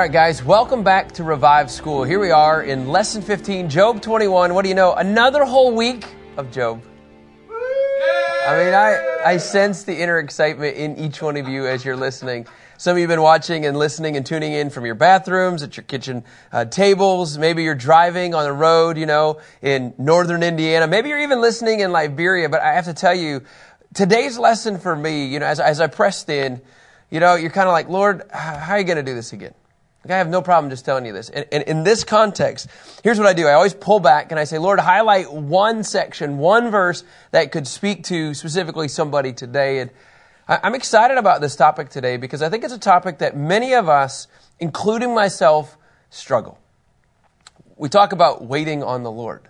All right, guys, welcome back to Revive School. Here we are in lesson 15, Job 21. What do you know? Another whole week of Job. I mean, I, I sense the inner excitement in each one of you as you're listening. Some of you have been watching and listening and tuning in from your bathrooms, at your kitchen uh, tables. Maybe you're driving on the road, you know, in northern Indiana. Maybe you're even listening in Liberia. But I have to tell you, today's lesson for me, you know, as, as I pressed in, you know, you're kind of like, Lord, how are you going to do this again? I have no problem just telling you this. And, and, in this context, here's what I do. I always pull back and I say, Lord, highlight one section, one verse that could speak to specifically somebody today. And I, I'm excited about this topic today because I think it's a topic that many of us, including myself, struggle. We talk about waiting on the Lord.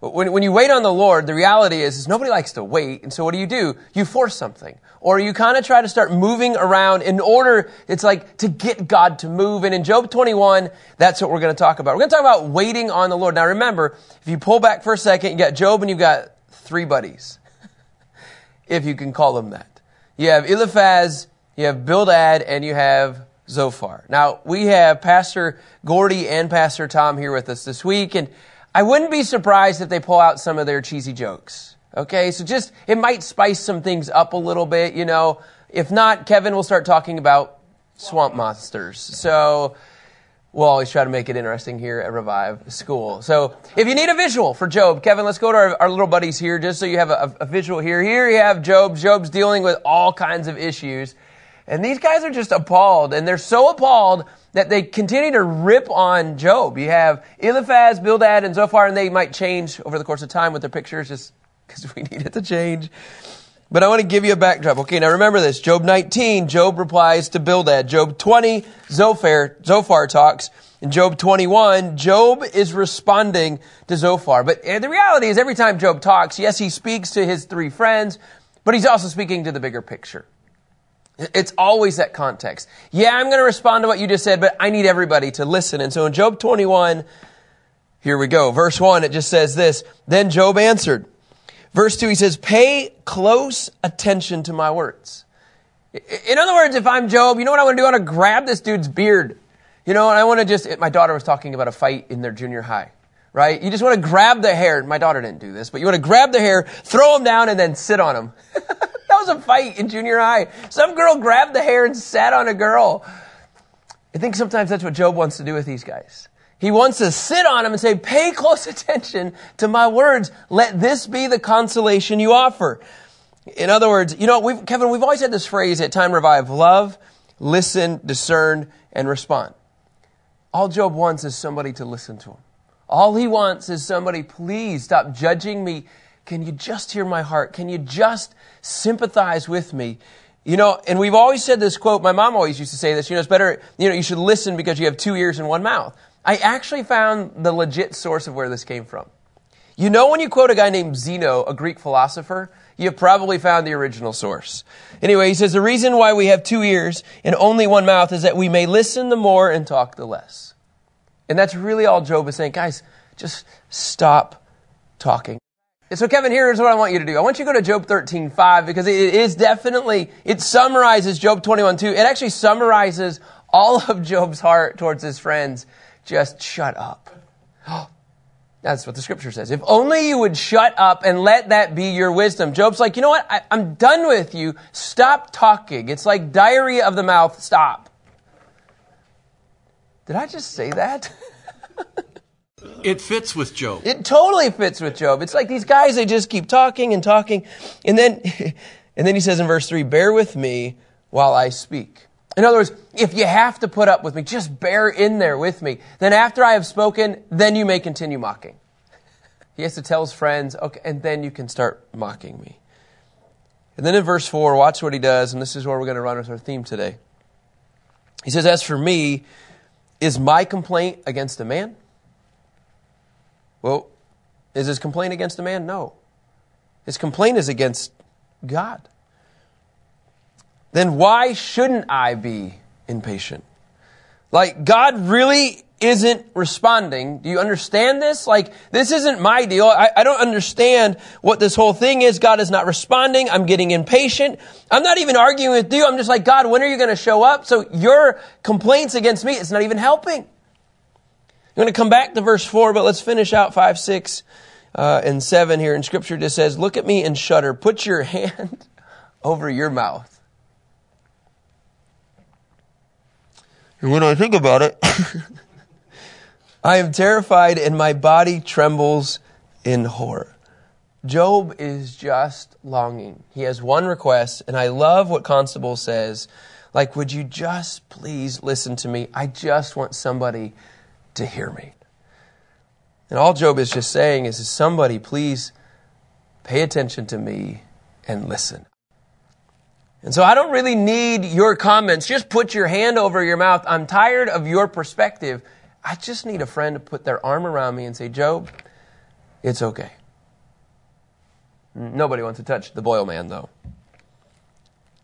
When, when you wait on the Lord, the reality is, is nobody likes to wait. And so what do you do? You force something. Or you kind of try to start moving around in order, it's like to get God to move. And in Job 21, that's what we're going to talk about. We're going to talk about waiting on the Lord. Now remember, if you pull back for a second, you got Job and you've got three buddies. if you can call them that. You have Eliphaz, you have Bildad, and you have Zophar. Now, we have Pastor Gordy and Pastor Tom here with us this week, and I wouldn't be surprised if they pull out some of their cheesy jokes. Okay, so just, it might spice some things up a little bit, you know. If not, Kevin will start talking about swamp monsters. So, we'll always try to make it interesting here at Revive School. So, if you need a visual for Job, Kevin, let's go to our, our little buddies here just so you have a, a visual here. Here you have Job. Job's dealing with all kinds of issues. And these guys are just appalled, and they're so appalled that they continue to rip on Job. You have Eliphaz, Bildad, and Zophar, and they might change over the course of time with their pictures just because we need it to change. But I want to give you a backdrop. Okay, now remember this. Job 19, Job replies to Bildad. Job 20, Zophar, Zophar talks. In Job 21, Job is responding to Zophar. But eh, the reality is every time Job talks, yes, he speaks to his three friends, but he's also speaking to the bigger picture. It's always that context. Yeah, I'm going to respond to what you just said, but I need everybody to listen. And so in Job 21, here we go. Verse 1, it just says this. Then Job answered. Verse 2, he says, Pay close attention to my words. In other words, if I'm Job, you know what I want to do? I want to grab this dude's beard. You know, and I want to just, my daughter was talking about a fight in their junior high, right? You just want to grab the hair. My daughter didn't do this, but you want to grab the hair, throw him down, and then sit on him. was a fight in junior high. Some girl grabbed the hair and sat on a girl. I think sometimes that's what Job wants to do with these guys. He wants to sit on them and say, pay close attention to my words. Let this be the consolation you offer. In other words, you know, we've, Kevin, we've always had this phrase at Time Revive, love, listen, discern, and respond. All Job wants is somebody to listen to him. All he wants is somebody, please stop judging me. Can you just hear my heart? Can you just sympathize with me. You know, and we've always said this quote, my mom always used to say this, you know, it's better, you know, you should listen because you have two ears and one mouth. I actually found the legit source of where this came from. You know, when you quote a guy named Zeno, a Greek philosopher, you have probably found the original source. Anyway, he says the reason why we have two ears and only one mouth is that we may listen the more and talk the less. And that's really all Job is saying. Guys, just stop talking. So Kevin, here's what I want you to do. I want you to go to Job 13, 5, because it is definitely, it summarizes Job 21, 2. It actually summarizes all of Job's heart towards his friends. Just shut up. That's what the scripture says. If only you would shut up and let that be your wisdom. Job's like, you know what? I, am done with you. Stop talking. It's like diarrhea of the mouth. Stop. Did I just say that? It fits with Job. It totally fits with Job. It's like these guys, they just keep talking and talking. And then, and then he says in verse 3, bear with me while I speak. In other words, if you have to put up with me, just bear in there with me. Then after I have spoken, then you may continue mocking. He has to tell his friends, okay, and then you can start mocking me. And then in verse 4, watch what he does, and this is where we're going to run with our theme today. He says, As for me, is my complaint against a man? Well, is his complaint against a man? No. His complaint is against God. Then why shouldn't I be impatient? Like, God really isn't responding. Do you understand this? Like, this isn't my deal. I, I, don't understand what this whole thing is. God is not responding. I'm getting impatient. I'm not even arguing with you. I'm just like, God, when are you going to show up? So your complaints against me, it's not even helping. I'm going to come back to verse 4, but let's finish out 5, 6, uh, and 7 here. In Scripture, just says, Look at me and shudder. Put your hand over your mouth. And when I think about it, I am terrified and my body trembles in horror. Job is just longing. He has one request, and I love what Constable says. Like, would you just please listen to me? I just want somebody to hear me. And all Job is just saying is, somebody please pay attention to me and listen. And so I don't really need your comments. Just put your hand over your mouth. I'm tired of your perspective. I just need a friend to put their arm around me and say, Job, it's okay. Nobody wants to touch the boil man, though.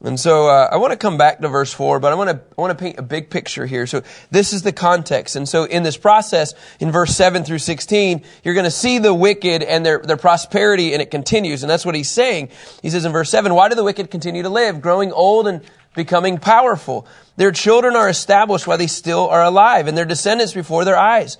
And so uh, I want to come back to verse 4, but I want to, I want to paint a big picture here. So this is the context. And so in this process, in verse 7 through 16, you're going to see the wicked and their, their prosperity, and it continues. And that's what he's saying. He says in verse 7, Why do the wicked continue to live, growing old and becoming powerful? Their children are established while they still are alive, and their descendants before their eyes.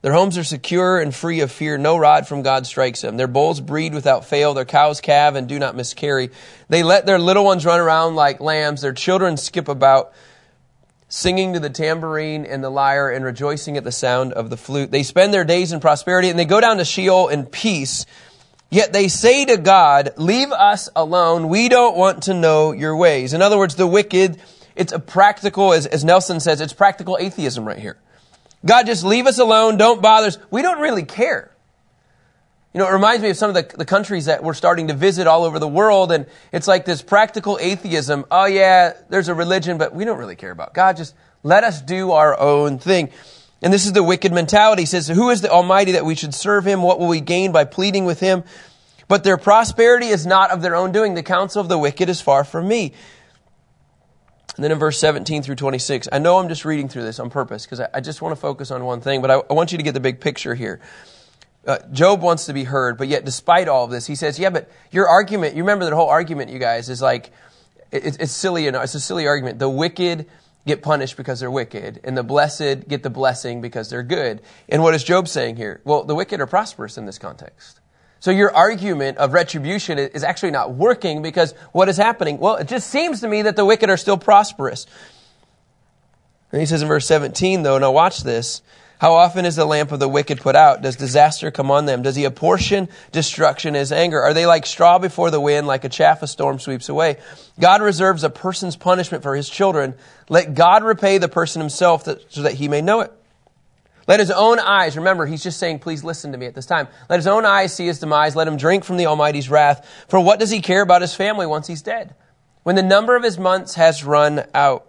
Their homes are secure and free of fear. No rod from God strikes them. Their bulls breed without fail. Their cows calve and do not miscarry. They let their little ones run around like lambs. Their children skip about, singing to the tambourine and the lyre and rejoicing at the sound of the flute. They spend their days in prosperity and they go down to Sheol in peace. Yet they say to God, leave us alone. We don't want to know your ways. In other words, the wicked, it's a practical, as, as Nelson says, it's practical atheism right here. God, just leave us alone. Don't bother us. We don't really care. You know, it reminds me of some of the, the countries that we're starting to visit all over the world, and it's like this practical atheism. Oh, yeah, there's a religion, but we don't really care about God. Just let us do our own thing. And this is the wicked mentality. He says, Who is the Almighty that we should serve him? What will we gain by pleading with him? But their prosperity is not of their own doing. The counsel of the wicked is far from me. And then in verse 17 through 26, I know I'm just reading through this on purpose because I, I, just want to focus on one thing, but I, I want you to get the big picture here. Uh, Job wants to be heard, but yet despite all of this, he says, yeah, but your argument, you remember the whole argument, you guys, is like, it, it's silly, you know, it's a silly argument. The wicked get punished because they're wicked, and the blessed get the blessing because they're good. And what is Job saying here? Well, the wicked are prosperous in this context. So your argument of retribution is actually not working because what is happening? Well, it just seems to me that the wicked are still prosperous. And he says in verse 17, though, now watch this. How often is the lamp of the wicked put out? Does disaster come on them? Does he apportion destruction as anger? Are they like straw before the wind, like a chaff a storm sweeps away? God reserves a person's punishment for his children. Let God repay the person himself that, so that he may know it. Let his own eyes, remember, he's just saying, please listen to me at this time. Let his own eyes see his demise. Let him drink from the Almighty's wrath. For what does he care about his family once he's dead? When the number of his months has run out.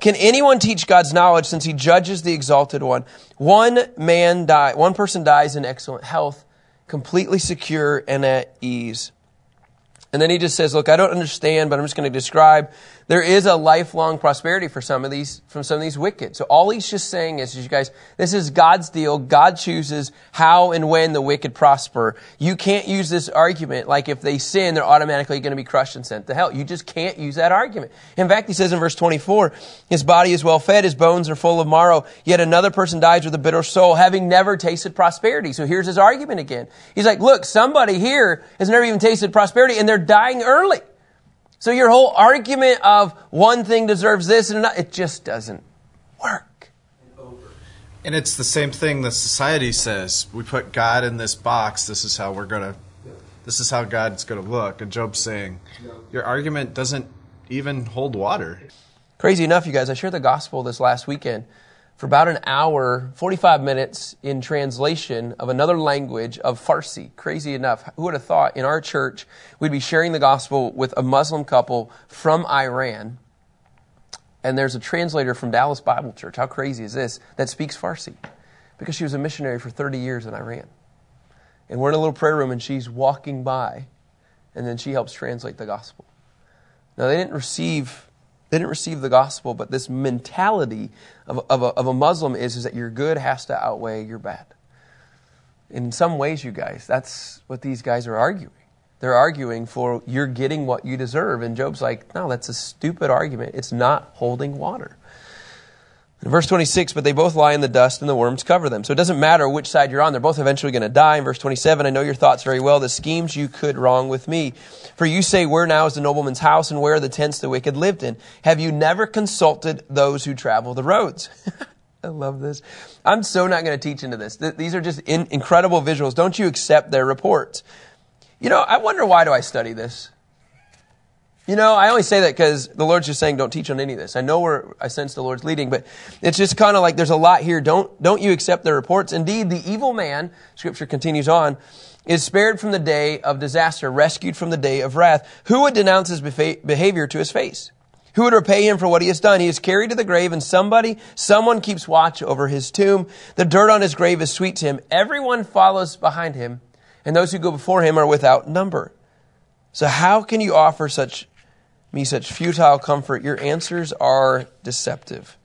Can anyone teach God's knowledge since he judges the exalted one? One man die, one person dies in excellent health, completely secure and at ease. And then he just says, look, I don't understand, but I'm just going to describe there is a lifelong prosperity for some of these from some of these wicked. So all he's just saying is, you guys, this is God's deal. God chooses how and when the wicked prosper. You can't use this argument like if they sin, they're automatically going to be crushed and sent to hell. You just can't use that argument. In fact, he says in verse 24, his body is well fed, his bones are full of marrow, yet another person dies with a bitter soul, having never tasted prosperity. So here's his argument again. He's like, look, somebody here has never even tasted prosperity and they're dying early. So your whole argument of one thing deserves this and another, it just doesn't work. And it's the same thing the society says. We put God in this box. This is how we're going to, this is how God's going to look. And Job's saying, your argument doesn't even hold water. Crazy enough, you guys, I shared the gospel this last weekend for about an hour, 45 minutes in translation of another language of Farsi. Crazy enough. Who would have thought in our church we'd be sharing the gospel with a Muslim couple from Iran? And there's a translator from Dallas Bible Church. How crazy is this? That speaks Farsi because she was a missionary for 30 years in Iran. And we're in a little prayer room and she's walking by and then she helps translate the gospel. Now they didn't receive they didn't receive the gospel, but this mentality of, of, a, of a Muslim is, is that your good has to outweigh your bad. In some ways, you guys, that's what these guys are arguing. They're arguing for you're getting what you deserve. And Job's like, no, that's a stupid argument. It's not holding water. In verse 26, but they both lie in the dust and the worms cover them. So it doesn't matter which side you're on. They're both eventually going to die. In verse 27, I know your thoughts very well, the schemes you could wrong with me. For you say, where now is the nobleman's house and where are the tents the wicked lived in? Have you never consulted those who travel the roads? I love this. I'm so not going to teach into this. These are just in, incredible visuals. Don't you accept their reports? You know, I wonder why do I study this? You know, I only say that because the Lord's just saying, don't teach on any of this. I know where I sense the Lord's leading, but it's just kind of like there's a lot here. Don't, don't you accept their reports? Indeed, the evil man, scripture continues on, is spared from the day of disaster, rescued from the day of wrath. Who would denounce his behavior to his face? Who would repay him for what he has done? He is carried to the grave and somebody, someone keeps watch over his tomb. The dirt on his grave is sweet to him. Everyone follows behind him and those who go before him are without number. So how can you offer such me such futile comfort? Your answers are deceptive.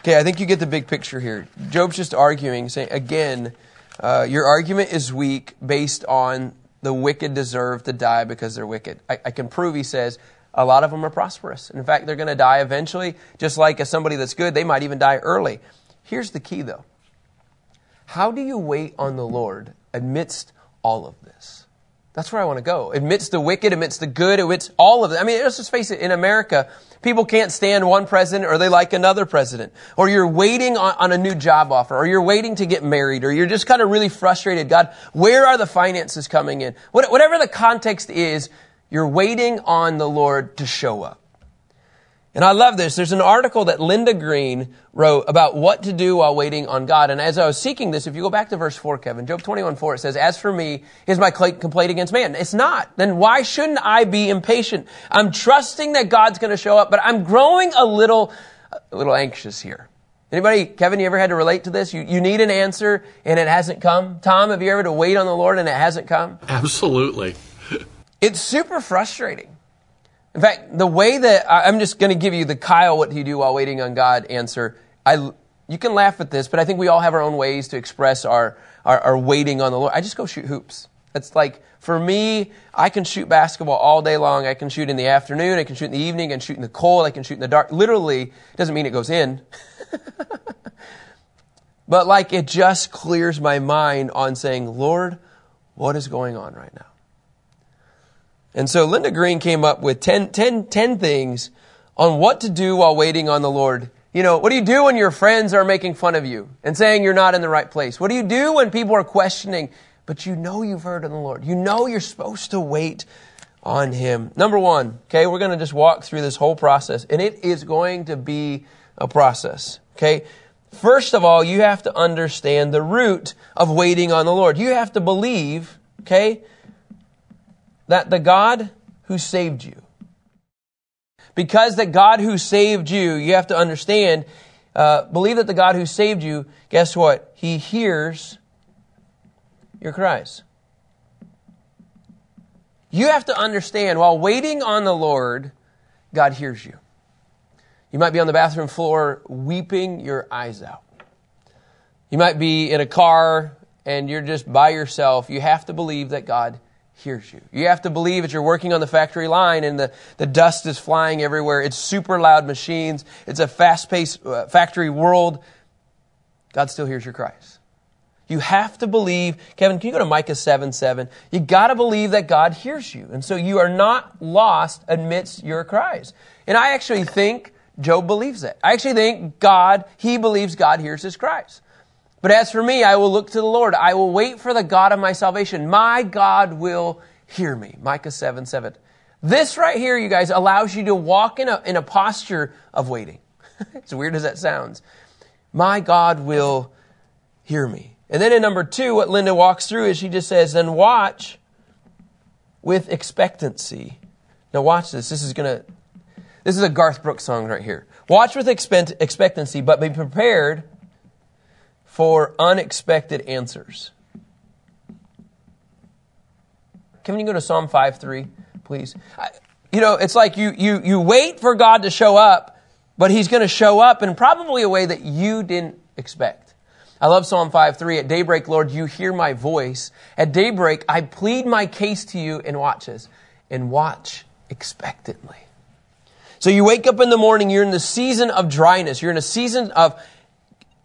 Okay, I think you get the big picture here. Job's just arguing, saying again, uh, your argument is weak based on the wicked deserve to die because they're wicked. I, I can prove, he says, a lot of them are prosperous. And in fact, they're going to die eventually, just like somebody that's good, they might even die early. Here's the key, though. How do you wait on the Lord amidst all of this. That's where I want to go. Amidst the wicked, amidst the good, amidst all of it. I mean, let's just face it, in America, people can't stand one president or they like another president. Or you're waiting on, on a new job offer, or you're waiting to get married, or you're just kind of really frustrated. God, where are the finances coming in? What, whatever the context is, you're waiting on the Lord to show up. And I love this. There's an article that Linda Green wrote about what to do while waiting on God. And as I was seeking this, if you go back to verse 4, Kevin, Job 21, 4, it says, As for me, is my complaint against man. It's not. Then why shouldn't I be impatient? I'm trusting that God's going to show up, but I'm growing a little, a little anxious here. Anybody, Kevin, you ever had to relate to this? You, you need an answer and it hasn't come? Tom, have you ever to wait on the Lord and it hasn't come? Absolutely. it's super frustrating. In fact, the way that I'm just going to give you the Kyle, what do you do while waiting on God answer. I, you can laugh at this, but I think we all have our own ways to express our, our, our waiting on the Lord. I just go shoot hoops. It's like, for me, I can shoot basketball all day long. I can shoot in the afternoon. I can shoot in the evening. I can shoot in the cold. I can shoot in the dark. Literally, doesn't mean it goes in. but like, it just clears my mind on saying, Lord, what is going on right now? And so Linda Green came up with 10, 10, 10 things on what to do while waiting on the Lord. You know, what do you do when your friends are making fun of you and saying you're not in the right place? What do you do when people are questioning, but you know you've heard of the Lord? You know you're supposed to wait on Him. Number one, okay, we're going to just walk through this whole process, and it is going to be a process, okay? First of all, you have to understand the root of waiting on the Lord. You have to believe, okay, that the God who saved you, because the God who saved you, you have to understand, uh, believe that the God who saved you, guess what? He hears your cries. You have to understand while waiting on the Lord, God hears you. You might be on the bathroom floor weeping your eyes out. You might be in a car and you're just by yourself. You have to believe that God hears you. You have to believe that you're working on the factory line and the, the dust is flying everywhere. It's super loud machines. It's a fast paced uh, factory world. God still hears your cries. You have to believe, Kevin, can you go to Micah 7 7? You got to believe that God hears you. And so you are not lost amidst your cries. And I actually think Job believes that. I actually think God, he believes God hears his cries. But as for me, I will look to the Lord. I will wait for the God of my salvation. My God will hear me. Micah 7 7. This right here, you guys, allows you to walk in a, in a posture of waiting. as weird as that sounds. My God will hear me. And then in number two, what Linda walks through is she just says, then watch with expectancy. Now watch this. This is gonna, this is a Garth Brooks song right here. Watch with expect- expectancy, but be prepared for unexpected answers. Can you go to Psalm 5 3, please? I, you know, it's like you, you, you wait for God to show up, but He's going to show up in probably a way that you didn't expect. I love Psalm 5 3. At daybreak, Lord, you hear my voice. At daybreak, I plead my case to you and watches, and watch expectantly. So you wake up in the morning, you're in the season of dryness. You're in a season of,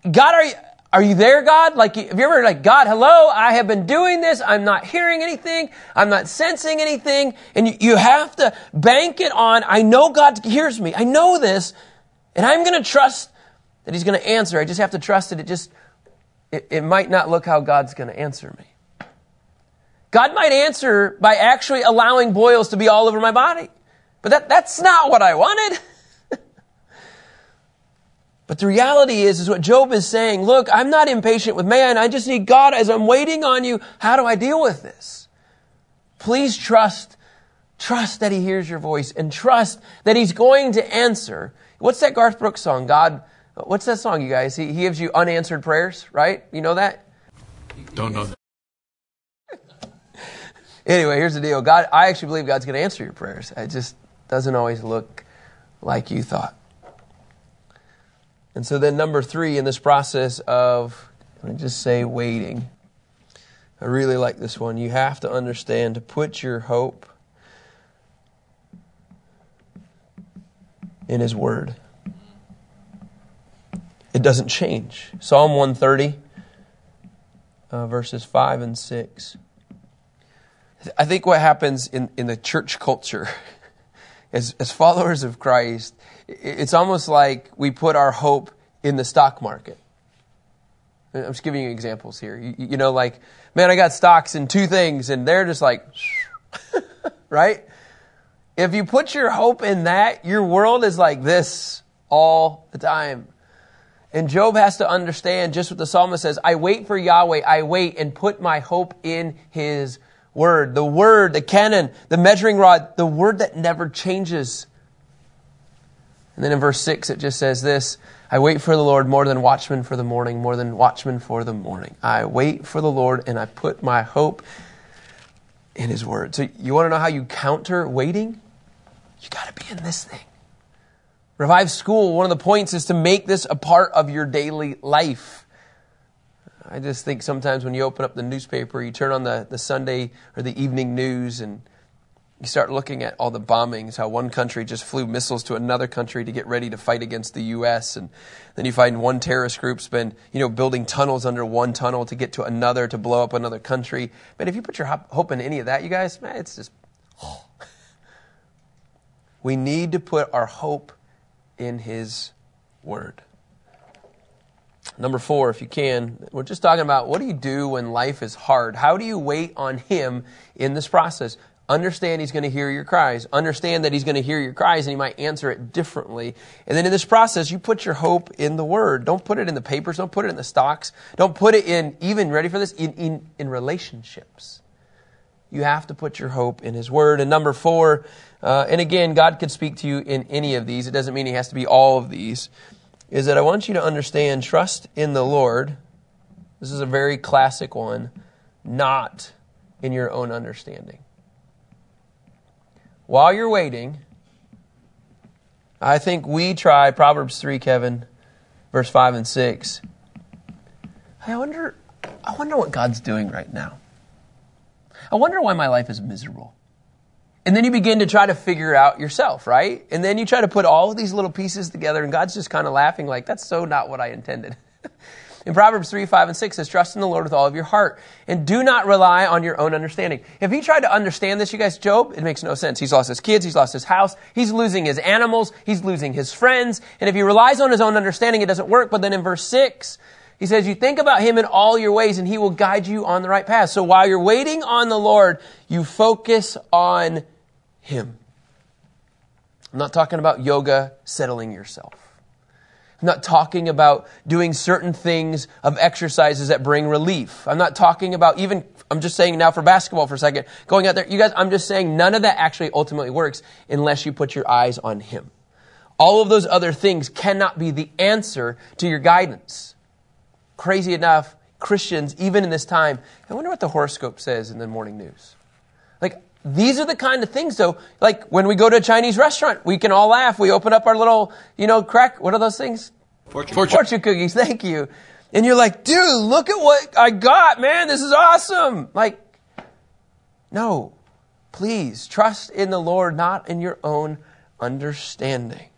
God, are you, are you there, God? Like, have you ever like, God, hello, I have been doing this. I'm not hearing anything. I'm not sensing anything. And you, you have to bank it on, I know God hears me. I know this. And I'm going to trust that He's going to answer. I just have to trust that it just, it, it might not look how God's going to answer me. God might answer by actually allowing boils to be all over my body. But that, that's not what I wanted. but the reality is, is what Job is saying, look, I'm not impatient with man. I just need God as I'm waiting on you. How do I deal with this? Please trust, trust that he hears your voice and trust that he's going to answer. What's that Garth Brooks song? God, what's that song, you guys? He, he gives you unanswered prayers, right? You know that? Don't know that. Anyway, here's the deal. God, I actually believe God's going to answer your prayers. It just, doesn't always look like you thought. And so then, number three, in this process of, I just say waiting, I really like this one. You have to understand to put your hope in His Word. It doesn't change. Psalm 130, uh, verses 5 and 6. I think what happens in, in the church culture as, as followers of Christ, it's almost like we put our hope in the stock market. I'm just giving you examples here. You, you know, like, man, I got stocks in two things, and they're just like, right? If you put your hope in that, your world is like this all the time. And Job has to understand just what the psalmist says I wait for Yahweh, I wait and put my hope in his word, the word, the canon, the measuring rod, the word that never changes. And then in verse 6, it just says this I wait for the Lord more than watchmen for the morning, more than watchmen for the morning. I wait for the Lord and I put my hope in His word. So, you want to know how you counter waiting? You got to be in this thing. Revive School, one of the points is to make this a part of your daily life. I just think sometimes when you open up the newspaper, you turn on the, the Sunday or the evening news and you start looking at all the bombings, how one country just flew missiles to another country to get ready to fight against the U.S. And then you find one terrorist group's been, you know, building tunnels under one tunnel to get to another to blow up another country. But if you put your hope in any of that, you guys, man, it's just, oh. we need to put our hope in His Word. Number four, if you can, we're just talking about what do you do when life is hard? How do you wait on Him in this process? Understand He's going to hear your cries. Understand that He's going to hear your cries and He might answer it differently. And then in this process, you put your hope in the Word. Don't put it in the papers. Don't put it in the stocks. Don't put it in, even, ready for this, in, in, in relationships. You have to put your hope in His Word. And number four, uh, and again, God could speak to you in any of these. It doesn't mean He has to be all of these is that I want you to understand trust in the Lord. This is a very classic one, not in your own understanding. While you're waiting, I think we try Proverbs 3, Kevin, verse 5 and 6. I wonder, I wonder what God's doing right now. I wonder why my life is miserable. And then you begin to try to figure out yourself, right? And then you try to put all of these little pieces together, and God's just kind of laughing, like, that's so not what I intended. in Proverbs 3, 5, and 6 says, Trust in the Lord with all of your heart, and do not rely on your own understanding. If he tried to understand this, you guys, Job, it makes no sense. He's lost his kids, he's lost his house, he's losing his animals, he's losing his friends, and if he relies on his own understanding, it doesn't work. But then in verse 6, he says, You think about him in all your ways, and he will guide you on the right path. So while you're waiting on the Lord, you focus on him. I'm not talking about yoga, settling yourself. I'm not talking about doing certain things of exercises that bring relief. I'm not talking about even, I'm just saying now for basketball for a second, going out there, you guys, I'm just saying none of that actually ultimately works unless you put your eyes on Him. All of those other things cannot be the answer to your guidance. Crazy enough, Christians, even in this time, I wonder what the horoscope says in the morning news. Like, these are the kind of things, though, like when we go to a Chinese restaurant, we can all laugh. We open up our little, you know, crack, what are those things? Fortune. Fortune, Fortune cookies, thank you. And you're like, dude, look at what I got, man. This is awesome. Like, no, please trust in the Lord, not in your own understanding.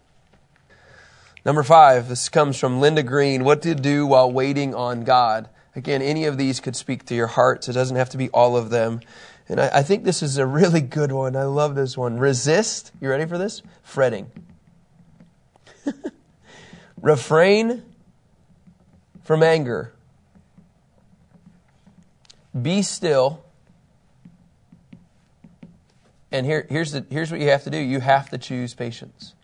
Number five, this comes from Linda Green. What to do while waiting on God. Again, any of these could speak to your hearts. It doesn't have to be all of them. And I, I think this is a really good one. I love this one. Resist. You ready for this? Fretting. Refrain from anger. Be still. And here, here's, the, here's what you have to do you have to choose patience.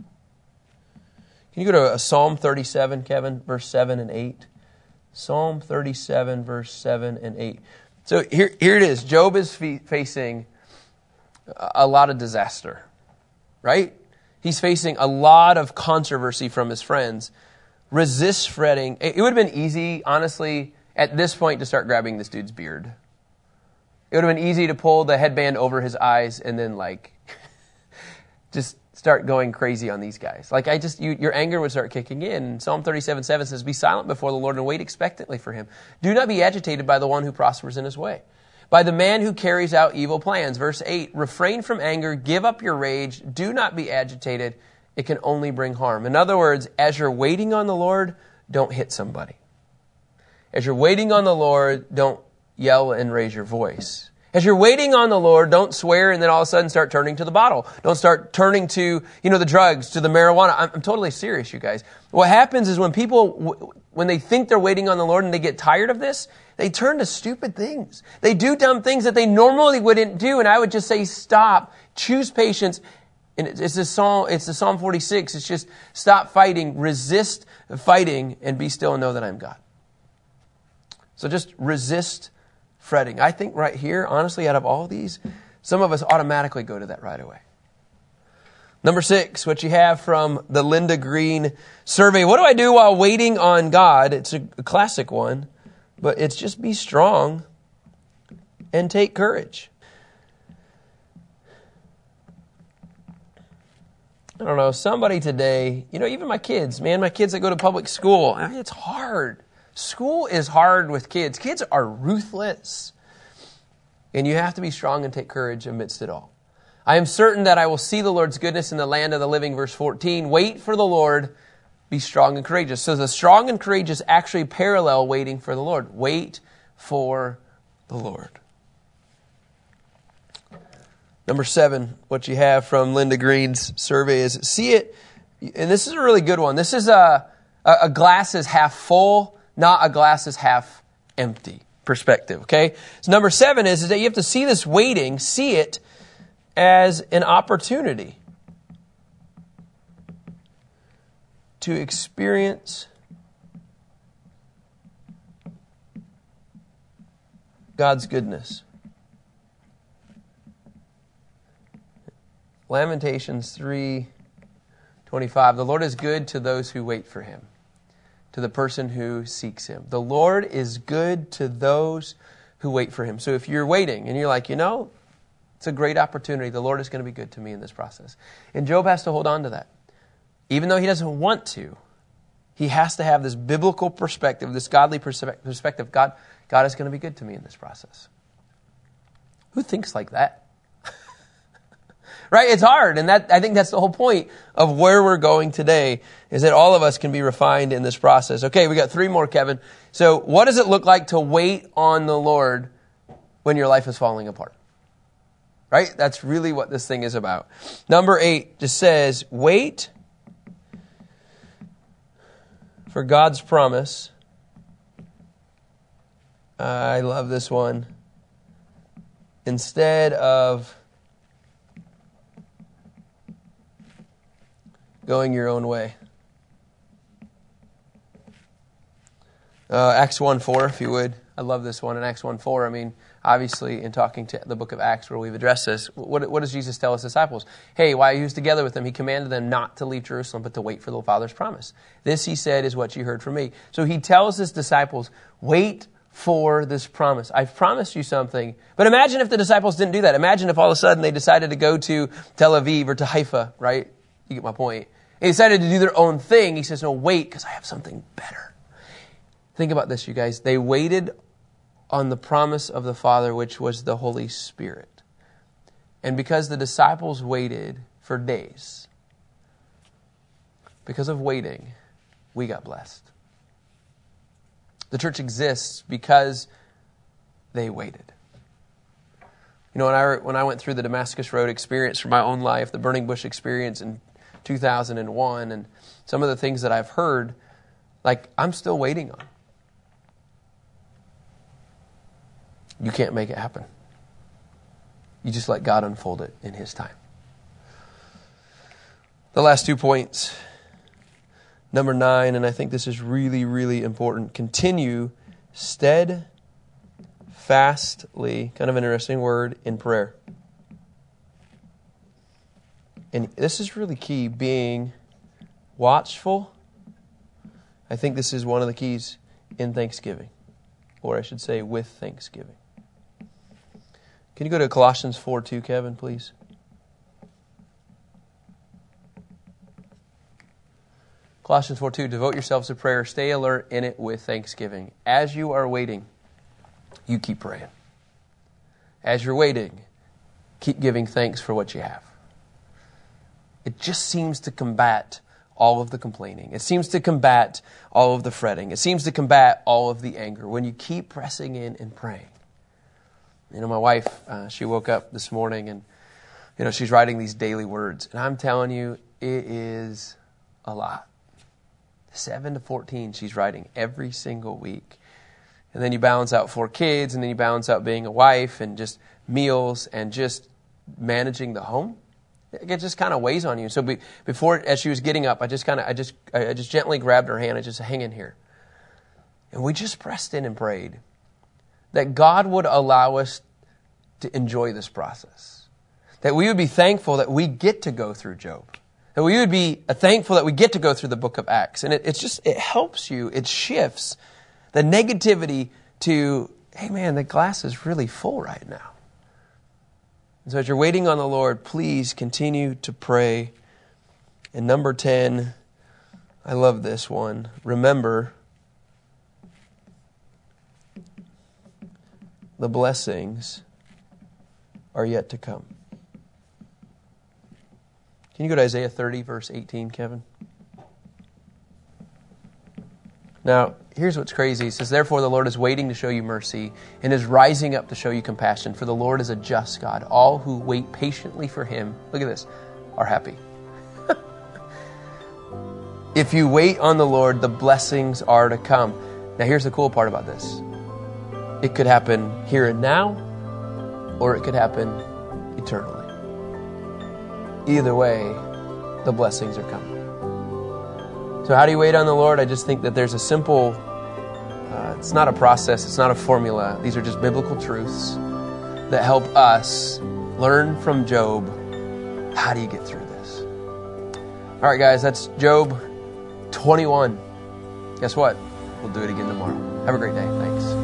Can you go to uh, Psalm 37, Kevin, verse 7 and 8? Psalm 37, verse 7 and 8. So here, here it is. Job is facing a lot of disaster, right? He's facing a lot of controversy from his friends. Resist fretting. It would have been easy, honestly, at this point to start grabbing this dude's beard. It would have been easy to pull the headband over his eyes and then, like, just start going crazy on these guys. Like I just, you, your anger would start kicking in. Psalm 37, 7 says, Be silent before the Lord and wait expectantly for him. Do not be agitated by the one who prospers in his way. By the man who carries out evil plans. Verse 8, refrain from anger, give up your rage, do not be agitated. It can only bring harm. In other words, as you're waiting on the Lord, don't hit somebody. As you're waiting on the Lord, don't yell and raise your voice. As you're waiting on the Lord, don't swear and then all of a sudden start turning to the bottle. Don't start turning to, you know, the drugs, to the marijuana. I'm, I'm totally serious, you guys. What happens is when people, when they think they're waiting on the Lord and they get tired of this, they turn to stupid things. They do dumb things that they normally wouldn't do. And I would just say, stop, choose patience. And it's a Psalm, it's a Psalm 46. It's just stop fighting, resist fighting, and be still and know that I'm God. So just resist fretting. I think right here, honestly, out of all these, some of us automatically go to that right away. Number six, what you have from the Linda Green survey. What do I do while waiting on God? It's a classic one, but it's just be strong and take courage. I don't know, somebody today, you know, even my kids, man, my kids that go to public school, it's hard. School is hard with kids. Kids are ruthless. And you have to be strong and take courage amidst it all. I am certain that I will see the Lord's goodness in the land of the living. Verse 14. Wait for the Lord. Be strong and courageous. So the strong and courageous actually parallel waiting for the Lord. Wait for the Lord. Number seven, what you have from Linda Green's survey is see it, and this is a really good one. This is a, a glass is half full not a glass is half empty perspective. Okay? So number seven is, is that you have to see this waiting, see it as an opportunity to experience God's goodness. Lamentations 3:25 The Lord is good to those who wait for him to the person who seeks him. The Lord is good to those who wait for him. So if you're waiting and you're like, you know, it's a great opportunity, the Lord is going to be good to me in this process. And Job has to hold on to that. Even though he doesn't want to, he has to have this biblical perspective, this godly perspective. God, God is going to be good to me in this process. Who thinks like that? Right? It's hard. And that, I think that's the whole point of where we're going today is that all of us can be refined in this process. Okay, we got three more, Kevin. So what does it look like to wait on the Lord when your life is falling apart? Right? That's really what this thing is about. Number eight just says, wait for God's promise. I love this one. Instead of going your own way. Uh, Acts 1 4, if you would. I love this one in Acts 1 4. I mean, obviously, in talking to the book of Acts where we've addressed this, what, what does Jesus tell his disciples? Hey, while he was together with them, he commanded them not to leave Jerusalem, but to wait for the Father's promise. This, he said, is what you heard from me. So he tells his disciples, wait for this promise. I've promised you something. But imagine if the disciples didn't do that. Imagine if all of a sudden they decided to go to Tel Aviv or to Haifa, right? You get my point. They decided to do their own thing. He says, no, wait, because I have something better. Think about this, you guys. They waited on the promise of the Father, which was the Holy Spirit. And because the disciples waited for days, because of waiting, we got blessed. The church exists because they waited. You know, when I, when I went through the Damascus Road experience for my own life, the burning bush experience in 2001, and some of the things that I've heard, like, I'm still waiting on. You can't make it happen. You just let God unfold it in His time. The last two points. Number nine, and I think this is really, really important. Continue steadfastly, kind of an interesting word, in prayer. And this is really key being watchful. I think this is one of the keys in Thanksgiving, or I should say, with Thanksgiving. Can you go to Colossians 4 2, Kevin, please? Colossians 4 2, devote yourselves to prayer. Stay alert in it with thanksgiving. As you are waiting, you keep praying. As you're waiting, keep giving thanks for what you have. It just seems to combat all of the complaining. It seems to combat all of the fretting. It seems to combat all of the anger when you keep pressing in and praying. You know, my wife, uh, she woke up this morning and, you know, she's writing these daily words. And I'm telling you, it is a lot. 7 to 14 she's writing every single week. And then you balance out four kids, and then you balance out being a wife and just meals and just managing the home. It just kind of weighs on you. So be, before, as she was getting up, I just kind of, I just, I just gently grabbed her hand and just hang in here. And we just pressed in and prayed that God would allow us to enjoy this process. That we would be thankful that we get to go through Job. That we would be uh, thankful that we get to go through the book of Acts. And it, it's just, it helps you, it shifts the negativity to, hey man, the glass is really full right now. So as you're waiting on the Lord, please continue to pray. And number 10, I love this one. Remember, the blessings are yet to come. Can you go to Isaiah 30, verse 18, Kevin? Now, here's what's crazy. It says, Therefore, the Lord is waiting to show you mercy and is rising up to show you compassion, for the Lord is a just God. All who wait patiently for him, look at this, are happy. if you wait on the Lord, the blessings are to come. Now, here's the cool part about this it could happen here and now, or it could happen eternally. Either way, the blessings are coming. So, how do you wait on the Lord? I just think that there's a simple, uh, it's not a process, it's not a formula. These are just biblical truths that help us learn from Job how do you get through this. All right, guys, that's Job 21. Guess what? We'll do it again tomorrow. Have a great day. Thanks.